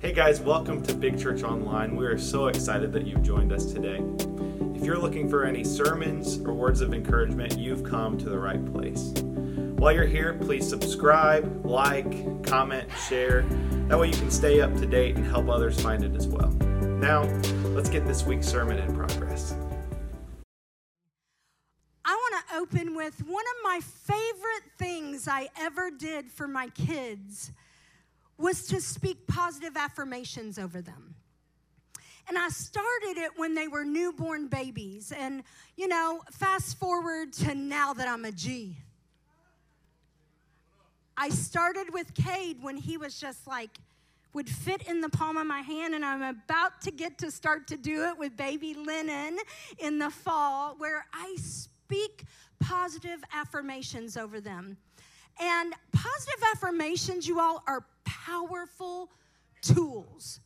Hey guys, welcome to Big Church Online. We are so excited that you've joined us today. If you're looking for any sermons or words of encouragement, you've come to the right place. While you're here, please subscribe, like, comment, share. That way you can stay up to date and help others find it as well. Now, let's get this week's sermon in progress. I want to open with one of my favorite things I ever did for my kids was to speak positive affirmations over them. And I started it when they were newborn babies. And, you know, fast forward to now that I'm a G. I started with Cade when he was just like, would fit in the palm of my hand, and I'm about to get to start to do it with baby linen in the fall, where I speak positive affirmations over them. And positive affirmations, you all, are powerful tools.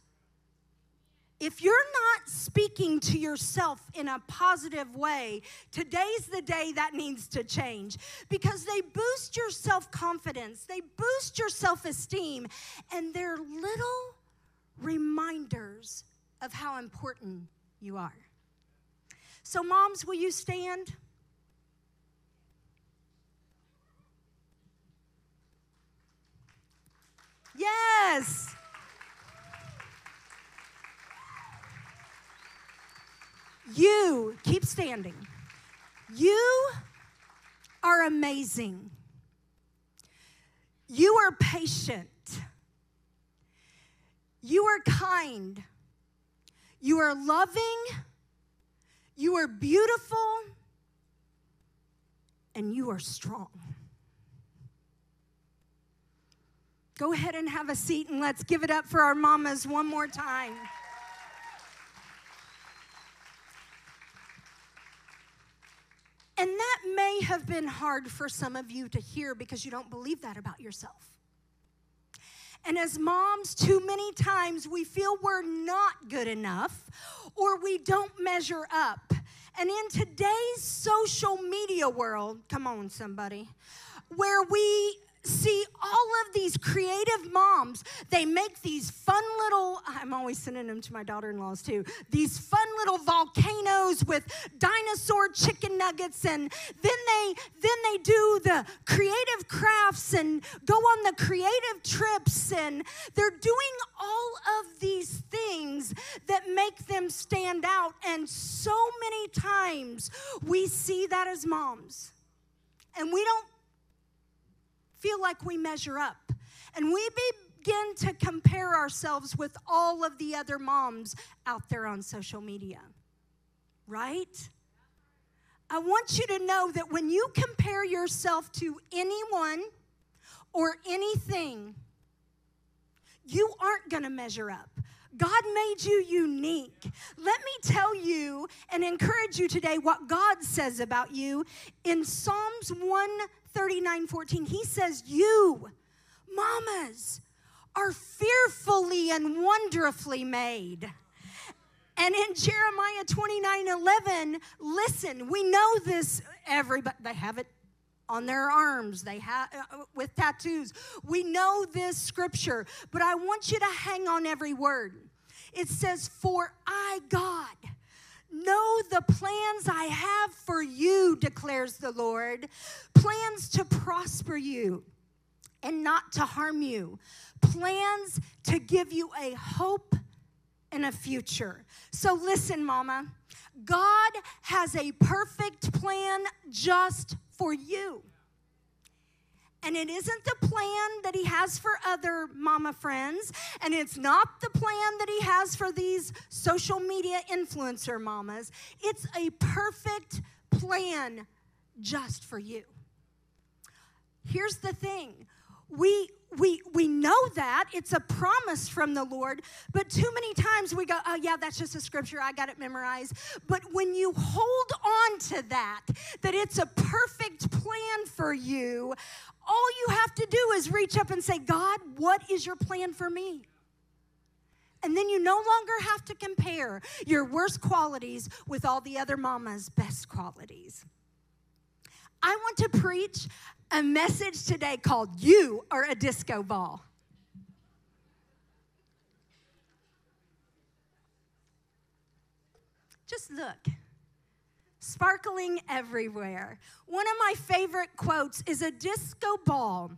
If you're not speaking to yourself in a positive way, today's the day that needs to change because they boost your self confidence, they boost your self esteem, and they're little reminders of how important you are. So, moms, will you stand? Yes. You, keep standing. You are amazing. You are patient. You are kind. You are loving. You are beautiful. And you are strong. Go ahead and have a seat and let's give it up for our mamas one more time. And that may have been hard for some of you to hear because you don't believe that about yourself. And as moms, too many times we feel we're not good enough or we don't measure up. And in today's social media world, come on, somebody, where we see all of these creative moms they make these fun little i'm always sending them to my daughter-in-laws too these fun little volcanoes with dinosaur chicken nuggets and then they then they do the creative crafts and go on the creative trips and they're doing all of these things that make them stand out and so many times we see that as moms. And we don't feel like we measure up. And we begin to compare ourselves with all of the other moms out there on social media, right? I want you to know that when you compare yourself to anyone or anything, you aren't going to measure up. God made you unique. Let me tell you and encourage you today what God says about you in Psalms 1 39 14, he says, You, mamas, are fearfully and wonderfully made. And in Jeremiah 29 11, listen, we know this, everybody, they have it on their arms, they have uh, with tattoos. We know this scripture, but I want you to hang on every word. It says, For I, God, Know the plans I have for you, declares the Lord plans to prosper you and not to harm you, plans to give you a hope and a future. So, listen, Mama, God has a perfect plan just for you. And it isn't the plan that he has for other mama friends. And it's not the plan that he has for these social media influencer mamas. It's a perfect plan just for you. Here's the thing we we we know that. It's a promise from the lord but too many times we go oh yeah that's just a scripture. I got it memorized. But when you hold on to that that it's a perfect plan for you all you have to do is reach up and say god what is your plan for me? And then you no longer have to compare your worst qualities with all the other mama's best qualities. I want to preach a message today called You Are a Disco Ball. Just look. Sparkling everywhere. One of my favorite quotes is a disco ball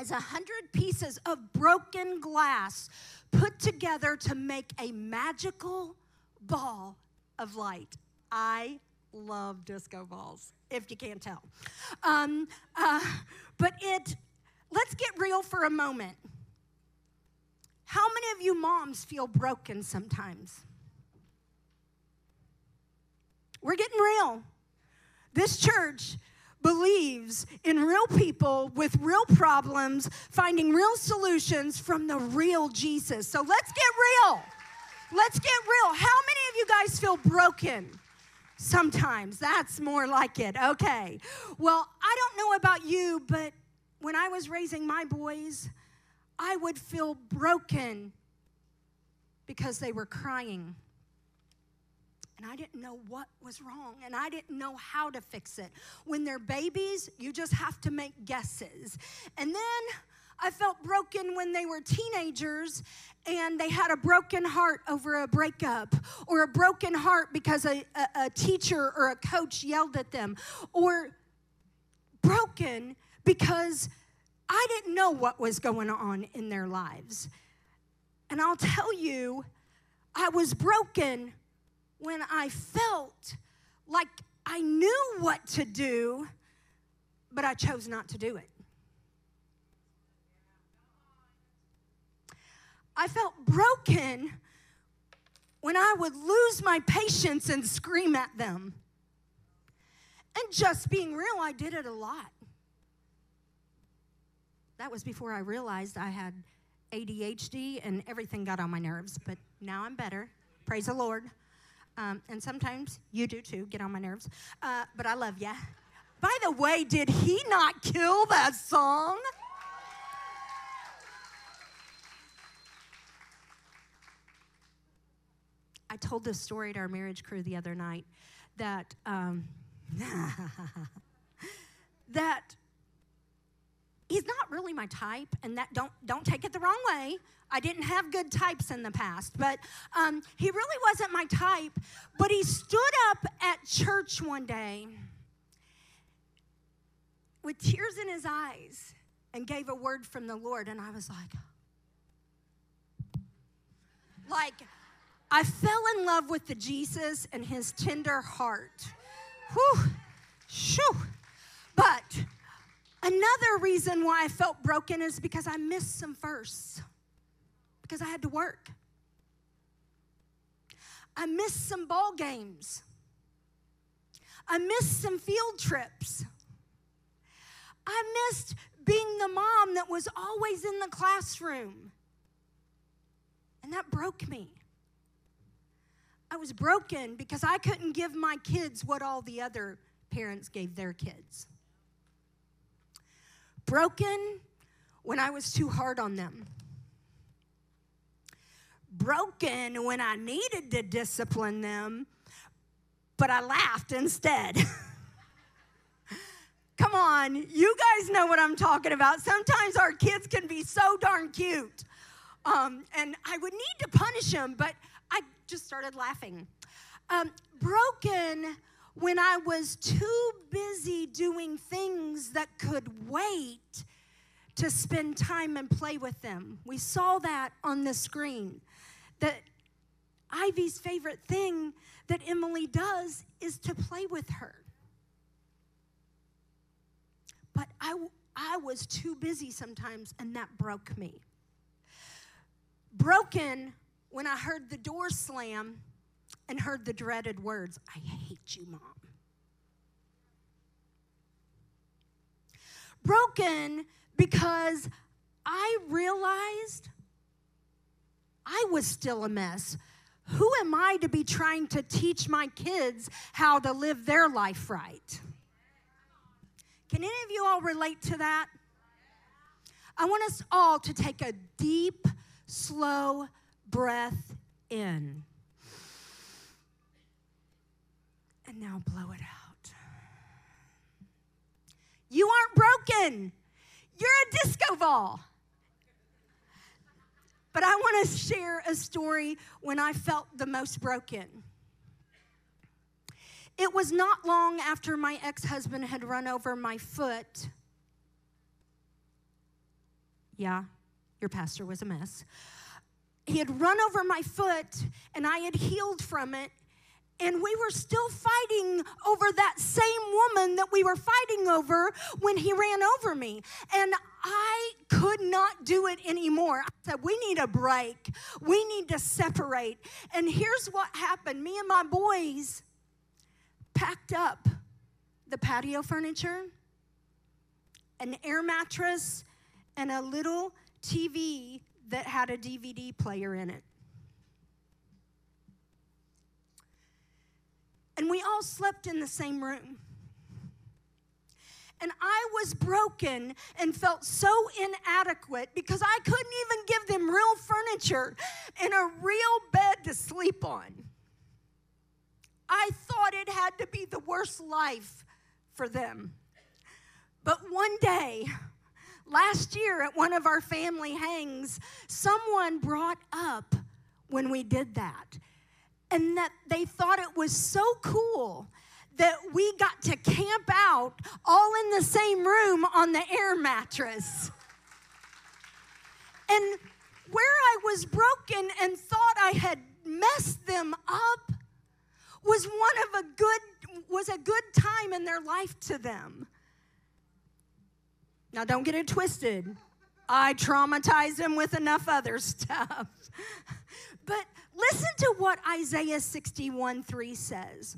is a hundred pieces of broken glass put together to make a magical ball of light. I love disco balls, if you can't tell. Um, uh, but it, let's get real for a moment. How many of you moms feel broken sometimes? We're getting real. This church believes in real people with real problems, finding real solutions from the real Jesus. So let's get real. Let's get real. How many of you guys feel broken? Sometimes. That's more like it. Okay. Well, I don't know about you, but when I was raising my boys, I would feel broken because they were crying and I didn't know what was wrong and I didn't know how to fix it. When they're babies, you just have to make guesses. And then I felt broken when they were teenagers and they had a broken heart over a breakup or a broken heart because a, a, a teacher or a coach yelled at them or broken because I didn't know what was going on in their lives. And I'll tell you, I was broken when I felt like I knew what to do, but I chose not to do it. I felt broken when I would lose my patience and scream at them. And just being real, I did it a lot. That was before I realized I had ADHD and everything got on my nerves, but now I'm better. Praise the Lord. Um, and sometimes you do too, get on my nerves. Uh, but I love you. By the way, did he not kill that song? I told this story to our marriage crew the other night that um, that he's not really my type, and that don't don't take it the wrong way. I didn't have good types in the past, but um, he really wasn't my type. But he stood up at church one day with tears in his eyes and gave a word from the Lord, and I was like, like I fell in love with the Jesus and his tender heart. Whew, shoo. But Another reason why I felt broken is because I missed some firsts, because I had to work. I missed some ball games. I missed some field trips. I missed being the mom that was always in the classroom. And that broke me. I was broken because I couldn't give my kids what all the other parents gave their kids broken when I was too hard on them, broken when I needed to discipline them, but I laughed instead. Come on, you guys know what I'm talking about. Sometimes our kids can be so darn cute. Um, and I would need to punish them, but just started laughing. Um, broken when I was too busy doing things that could wait to spend time and play with them. We saw that on the screen. That Ivy's favorite thing that Emily does is to play with her. But I, I was too busy sometimes, and that broke me. Broken when I heard the door slam and heard the dreaded words I hate you, mom. Broken because I realized I was still a mess. Who am I to be trying to teach my kids how to live their life right? Can any of you all relate to that? I want us all to take a deep, slow breath in. and now blow it out. You aren't broken, you're a disco ball. But I want to share a story when I felt the most broken. It was not long after my ex husband had run over my foot. Yeah, your pastor was a mess. He had run over my foot and I had healed from it. And we were still fighting over that same woman that we were fighting over when he ran over me. And I could not do it anymore. I said, We need a break. We need to separate. And here's what happened me and my boys packed up the patio furniture, an air mattress, and a little TV that had a DVD player in it. And we all slept in the same room. And I was broken and felt so inadequate because I couldn't even give them real furniture and a real bed to sleep on. I thought it had to be the worst life for them. But one day, last year at one of our family hangs, someone brought up when we did that, and that they thought it was so cool that we got to camp out all in the same room on the air mattress. And where I was broken and thought I had messed them up was one of a good was a good time in their life to them. Now don't get it twisted. I traumatized them with enough other stuff. but listen to what Isaiah 61 3 says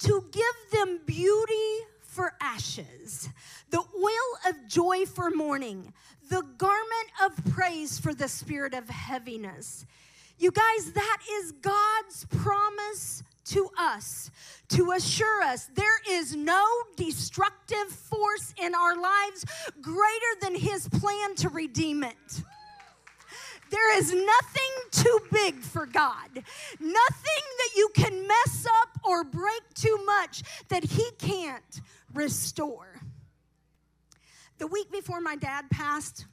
to give them beauty for ashes, the oil of joy for mourning, the garment of praise for the spirit of heaviness. You guys, that is God's promise to us to assure us there is no destructive force in our lives greater than His plan to redeem it. There is nothing too big for God. Nothing that you can mess up or break too much that He can't restore. The week before my dad passed,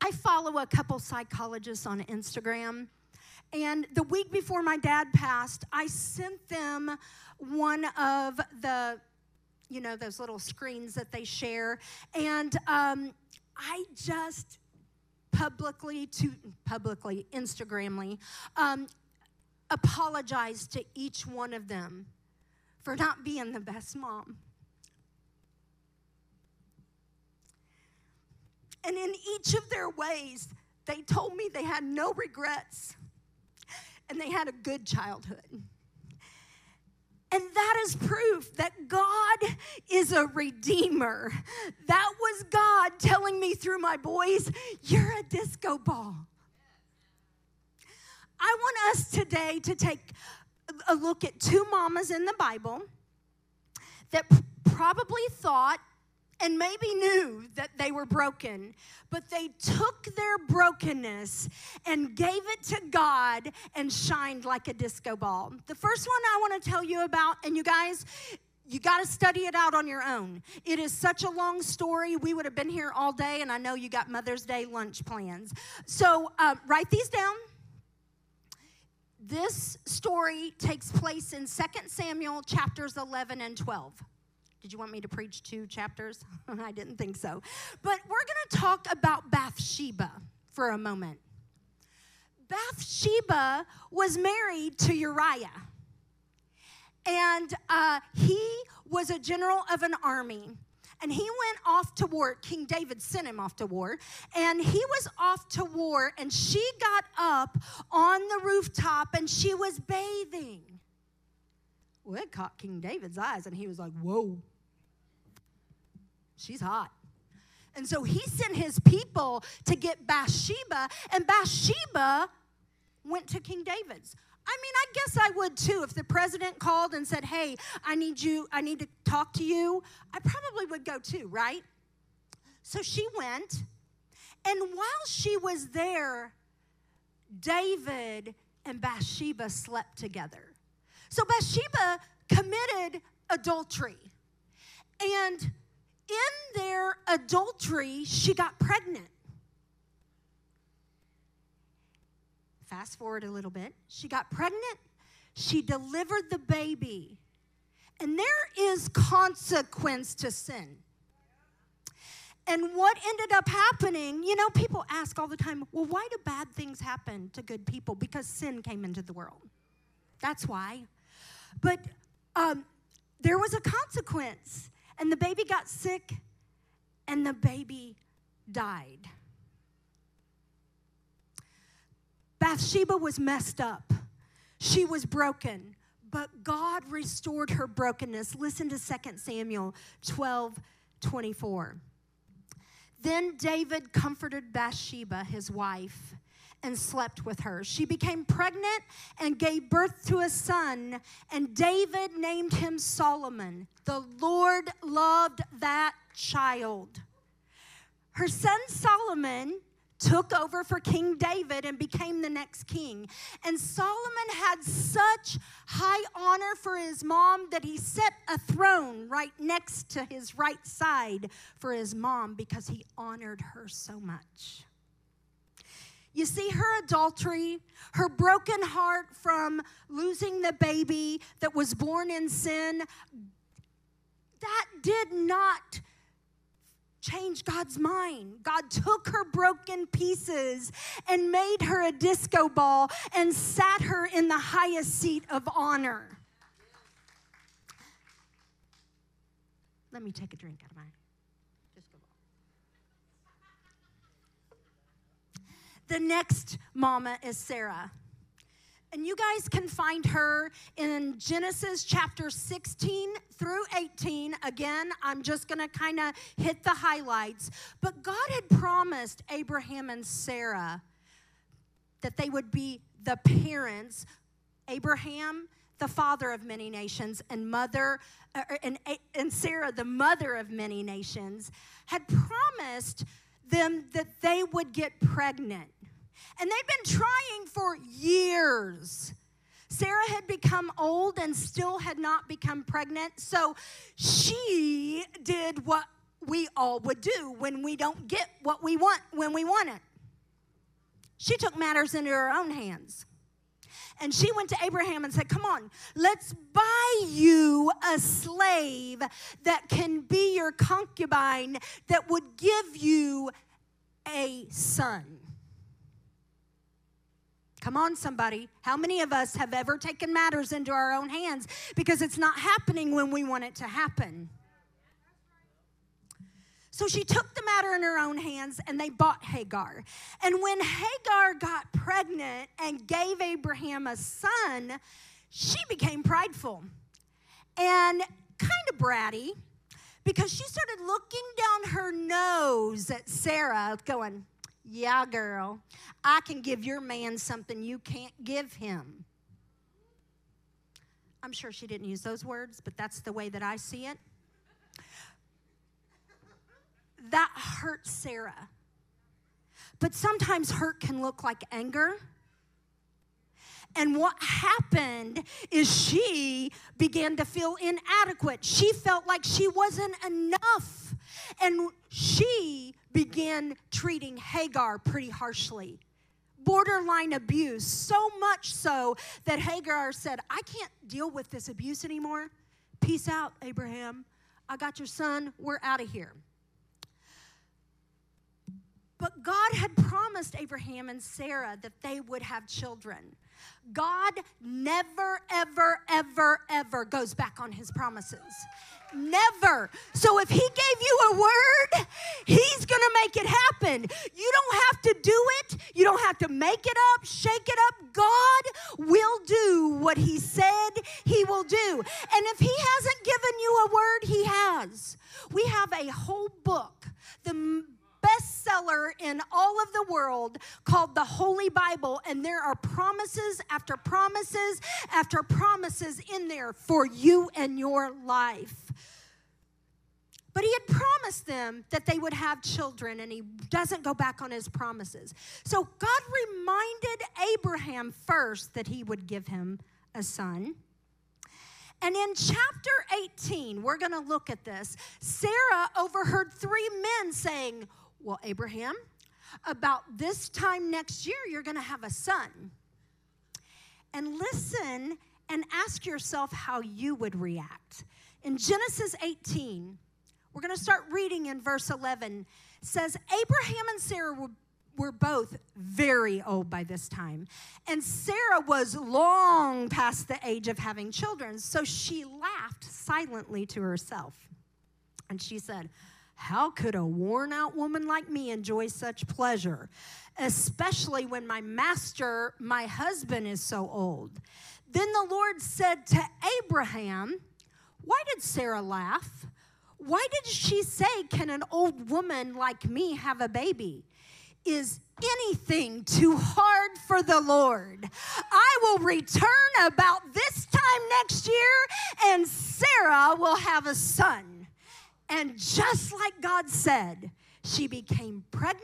I follow a couple psychologists on Instagram. And the week before my dad passed, I sent them one of the, you know, those little screens that they share. And um, I just publicly to publicly instagramly um, apologize to each one of them for not being the best mom and in each of their ways they told me they had no regrets and they had a good childhood and that is proof that God is a redeemer. That was God telling me through my boys, You're a disco ball. I want us today to take a look at two mamas in the Bible that probably thought and maybe knew that they were broken, but they took their brokenness and gave it to God and shined like a disco ball. The first one I want to tell you about, and you guys, you got to study it out on your own. It is such a long story. We would have been here all day, and I know you got Mother's Day lunch plans. So uh, write these down. This story takes place in 2 Samuel chapters 11 and 12. Did you want me to preach two chapters? I didn't think so. But we're going to talk about Bathsheba for a moment. Bathsheba was married to Uriah, and uh, he was a general of an army. And he went off to war. King David sent him off to war. And he was off to war, and she got up on the rooftop and she was bathing. Well, it caught King David's eyes, and he was like, Whoa, she's hot. And so he sent his people to get Bathsheba, and Bathsheba went to King David's. I mean, I guess I would too. If the president called and said, Hey, I need you, I need to talk to you, I probably would go too, right? So she went, and while she was there, David and Bathsheba slept together. So Bathsheba committed adultery. And in their adultery, she got pregnant. Fast forward a little bit. She got pregnant. she delivered the baby. And there is consequence to sin. And what ended up happening, you know, people ask all the time, well, why do bad things happen to good people? Because sin came into the world. That's why. But um, there was a consequence, and the baby got sick, and the baby died. Bathsheba was messed up, she was broken, but God restored her brokenness. Listen to 2 Samuel 12 24. Then David comforted Bathsheba, his wife, and slept with her. She became pregnant and gave birth to a son, and David named him Solomon. The Lord loved that child. Her son Solomon took over for King David and became the next king. And Solomon had such high honor for his mom that he set a throne right next to his right side for his mom because he honored her so much. You see, her adultery, her broken heart from losing the baby that was born in sin, that did not change God's mind. God took her broken pieces and made her a disco ball and sat her in the highest seat of honor. Let me take a drink out of my disco ball. The next mama is Sarah. And you guys can find her in Genesis chapter 16 through 18. Again, I'm just going to kind of hit the highlights. But God had promised Abraham and Sarah that they would be the parents. Abraham, the father of many nations, and mother, uh, and, and Sarah, the mother of many nations, had promised them that they would get pregnant. And they'd been trying for years. Sarah had become old and still had not become pregnant. So she did what we all would do when we don't get what we want when we want it. She took matters into her own hands. And she went to Abraham and said, Come on, let's buy you a slave that can be your concubine that would give you a son. Come on, somebody. How many of us have ever taken matters into our own hands because it's not happening when we want it to happen? So she took the matter in her own hands and they bought Hagar. And when Hagar got pregnant and gave Abraham a son, she became prideful and kind of bratty because she started looking down her nose at Sarah, going, yeah, girl, I can give your man something you can't give him. I'm sure she didn't use those words, but that's the way that I see it. That hurt Sarah. But sometimes hurt can look like anger. And what happened is she began to feel inadequate. She felt like she wasn't enough. And she began treating Hagar pretty harshly. Borderline abuse, so much so that Hagar said, I can't deal with this abuse anymore. Peace out, Abraham. I got your son. We're out of here. But God had promised Abraham and Sarah that they would have children. God never, ever, ever, ever goes back on his promises. Never. So if he gave you a word, he's going to make it happen. You don't have to do it. You don't have to make it up, shake it up. God will do what he said he will do. And if he hasn't given you a word, he has. We have a whole book, the bestseller in all of the world called the Holy Bible, and there are promises after promises after promises in there for you and your life. But he had promised them that they would have children, and he doesn't go back on his promises. So God reminded Abraham first that he would give him a son. And in chapter 18, we're going to look at this. Sarah overheard three men saying, well, Abraham, about this time next year, you're going to have a son. And listen and ask yourself how you would react. In Genesis 18, we're going to start reading in verse 11. Says Abraham and Sarah were, were both very old by this time, and Sarah was long past the age of having children. So she laughed silently to herself. And she said, How could a worn out woman like me enjoy such pleasure, especially when my master, my husband, is so old? Then the Lord said to Abraham, Why did Sarah laugh? Why did she say, Can an old woman like me have a baby? Is anything too hard for the Lord? I will return about this time next year, and Sarah will have a son. And just like God said, she became pregnant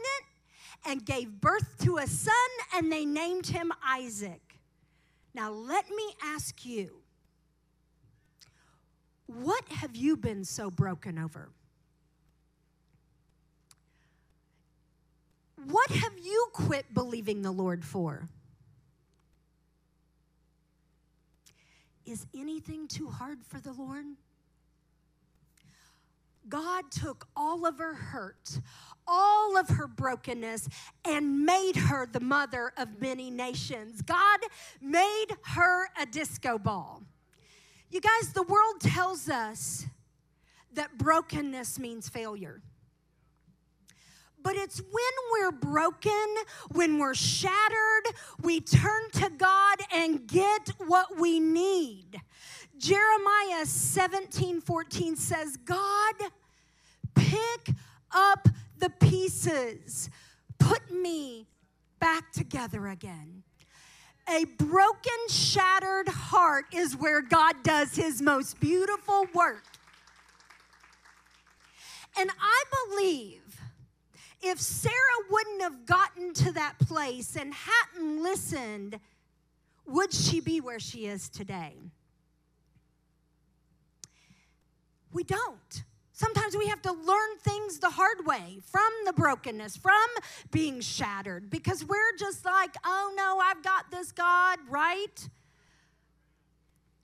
and gave birth to a son, and they named him Isaac. Now, let me ask you what have you been so broken over? What have you quit believing the Lord for? Is anything too hard for the Lord? God took all of her hurt, all of her brokenness, and made her the mother of many nations. God made her a disco ball. You guys, the world tells us that brokenness means failure. But it's when we're broken, when we're shattered, we turn to God and get what we need. Jeremiah 17 14 says, God, pick up the pieces, put me back together again. A broken, shattered heart is where God does his most beautiful work. And I believe if Sarah wouldn't have gotten to that place and hadn't listened, would she be where she is today? We don't. Sometimes we have to learn things the hard way from the brokenness, from being shattered, because we're just like, oh no, I've got this, God, right?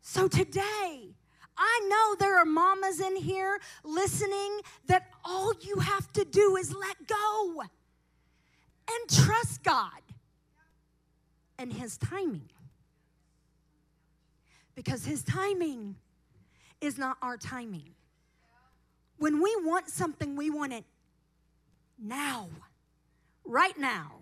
So today, I know there are mamas in here listening that all you have to do is let go and trust God and His timing. Because His timing is not our timing. When we want something, we want it now, right now.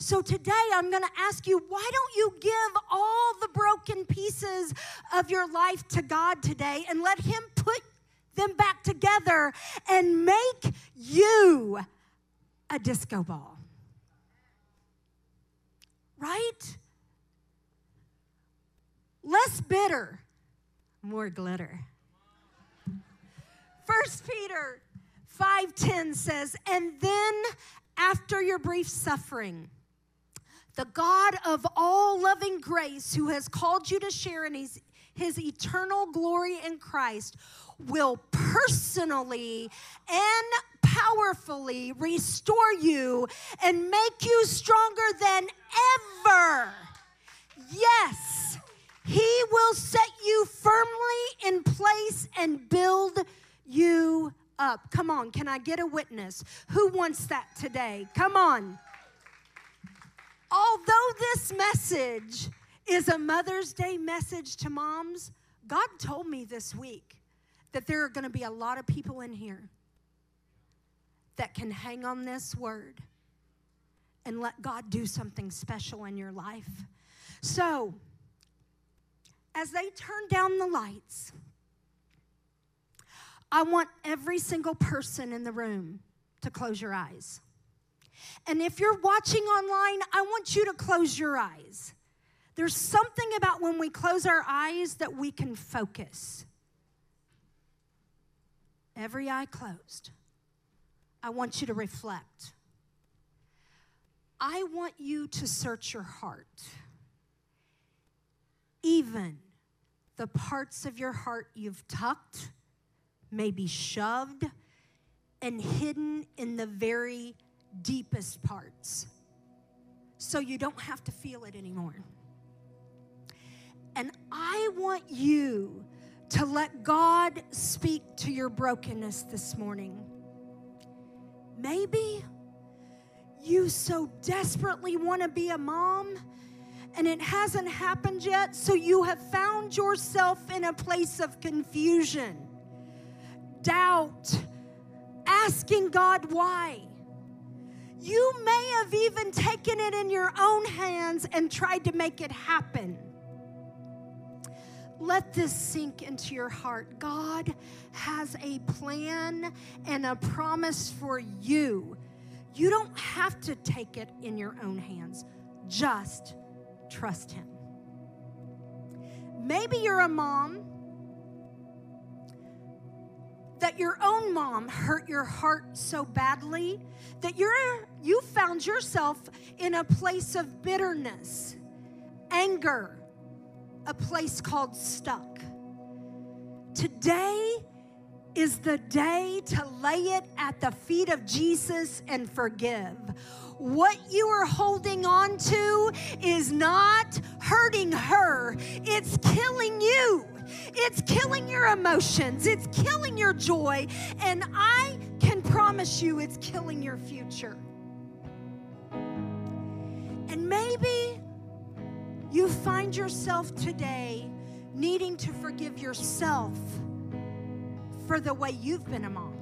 So today I'm going to ask you why don't you give all the broken pieces of your life to God today and let Him put them back together and make you a disco ball? Right? Less bitter, more glitter. First Peter 5:10 says, "And then after your brief suffering, the God of all loving grace who has called you to share in his, his eternal glory in Christ will personally and powerfully restore you and make you stronger than ever. Yes, he will set you firmly in place and build you up. Come on, can I get a witness? Who wants that today? Come on. Although this message is a Mother's Day message to moms, God told me this week that there are going to be a lot of people in here that can hang on this word and let God do something special in your life. So, as they turn down the lights, I want every single person in the room to close your eyes. And if you're watching online, I want you to close your eyes. There's something about when we close our eyes that we can focus. Every eye closed. I want you to reflect. I want you to search your heart. Even the parts of your heart you've tucked may be shoved and hidden in the very deepest parts so you don't have to feel it anymore. And I want you to let God speak to your brokenness this morning. Maybe you so desperately want to be a mom and it hasn't happened yet, so you have found yourself in a place of confusion, doubt, asking God why. You may have even taken it in your own hands and tried to make it happen. Let this sink into your heart. God has a plan and a promise for you. You don't have to take it in your own hands, just trust Him. Maybe you're a mom that your own mom hurt your heart so badly that you're you found yourself in a place of bitterness, anger, a place called stuck. Today is the day to lay it at the feet of Jesus and forgive. What you are holding on to is not hurting her, it's killing you. It's killing your emotions, it's killing your joy, and I can promise you it's killing your future. And maybe you find yourself today needing to forgive yourself for the way you've been a mom.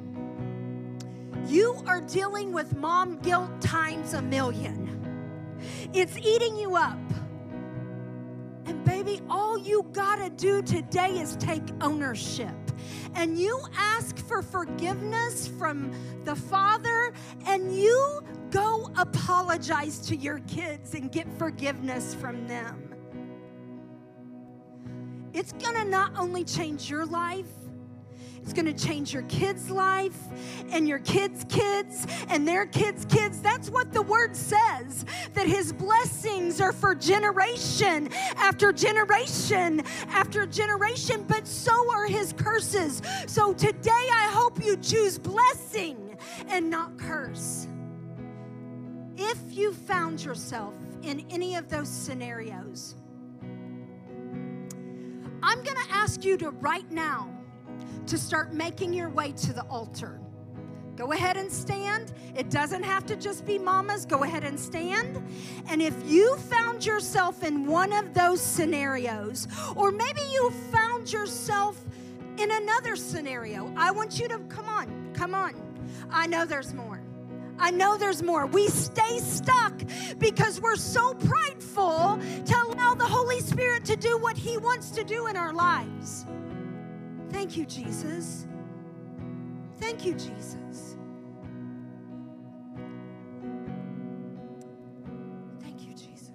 You are dealing with mom guilt times a million. It's eating you up. And baby, all you gotta do today is take ownership. And you ask for forgiveness from the Father, and you go apologize to your kids and get forgiveness from them. It's gonna not only change your life, it's going to change your kids' life and your kids' kids and their kids' kids. That's what the word says that his blessings are for generation after generation after generation, but so are his curses. So today I hope you choose blessing and not curse. If you found yourself in any of those scenarios, I'm going to ask you to right now to start making your way to the altar. Go ahead and stand. It doesn't have to just be mamas. Go ahead and stand. And if you found yourself in one of those scenarios, or maybe you found yourself in another scenario, I want you to come on, come on. I know there's more. I know there's more. We stay stuck because we're so prideful to allow the Holy Spirit to do what He wants to do in our lives. Thank you, Jesus. Thank you, Jesus. Thank you, Jesus.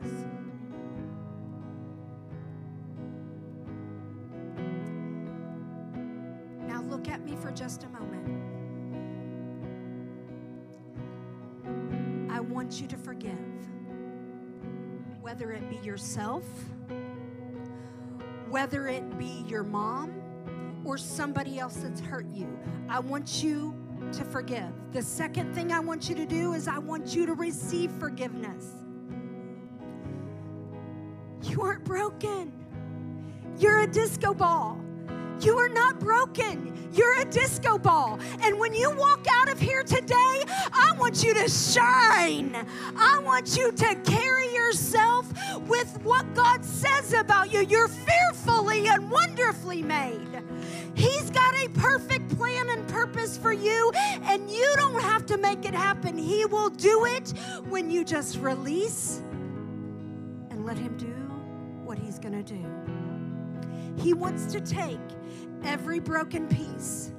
Now look at me for just a moment. I want you to forgive, whether it be yourself, whether it be your mom or somebody else that's hurt you. I want you to forgive. The second thing I want you to do is I want you to receive forgiveness. You aren't broken. You're a disco ball. You are not broken. You're a disco ball. And when you walk out of here today, I want you to shine. I want you to carry yourself with what God says about you. You're fearfully and wonderfully made. He's got a perfect plan and purpose for you, and you don't have to make it happen. He will do it when you just release and let Him do what He's going to do. He wants to take every broken piece,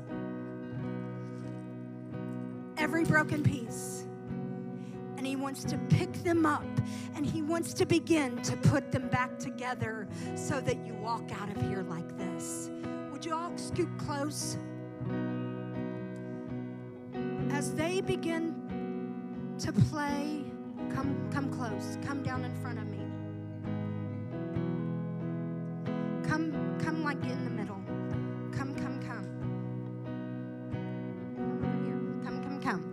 every broken piece, and He wants to pick them up and He wants to begin to put them back together so that you walk out of here like this. Would you all scoot close? As they begin to play, come, come close, come down in front of me. Come, come like in the Come.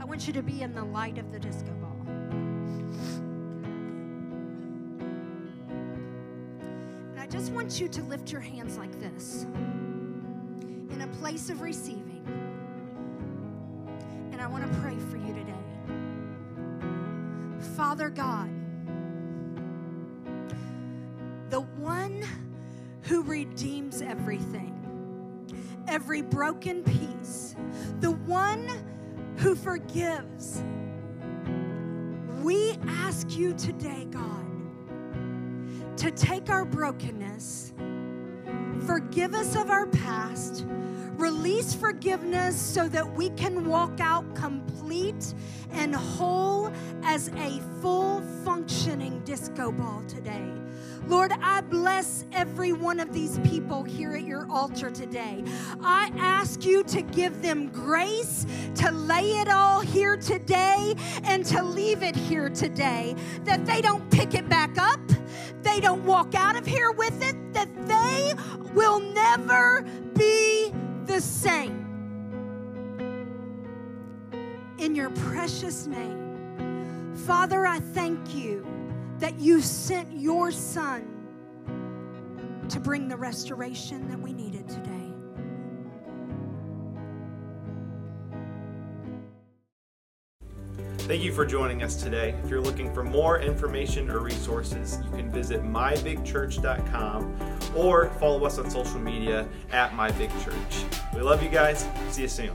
I want you to be in the light of the disco ball. And I just want you to lift your hands like this in a place of receiving. And I want to pray for you today. Father God, the one who redeems everything, every broken piece, the one who forgives. We ask you today, God, to take our brokenness, forgive us of our past, release forgiveness so that we can walk out complete and whole as a full functioning disco ball today. Lord, I bless every one of these people here at your altar today. I ask you to give them grace to lay it all here today and to leave it here today, that they don't pick it back up, they don't walk out of here with it, that they will never be the same. In your precious name, Father, I thank you that you sent your son to bring the restoration that we needed today. Thank you for joining us today. If you're looking for more information or resources, you can visit mybigchurch.com or follow us on social media at mybigchurch. We love you guys. See you soon.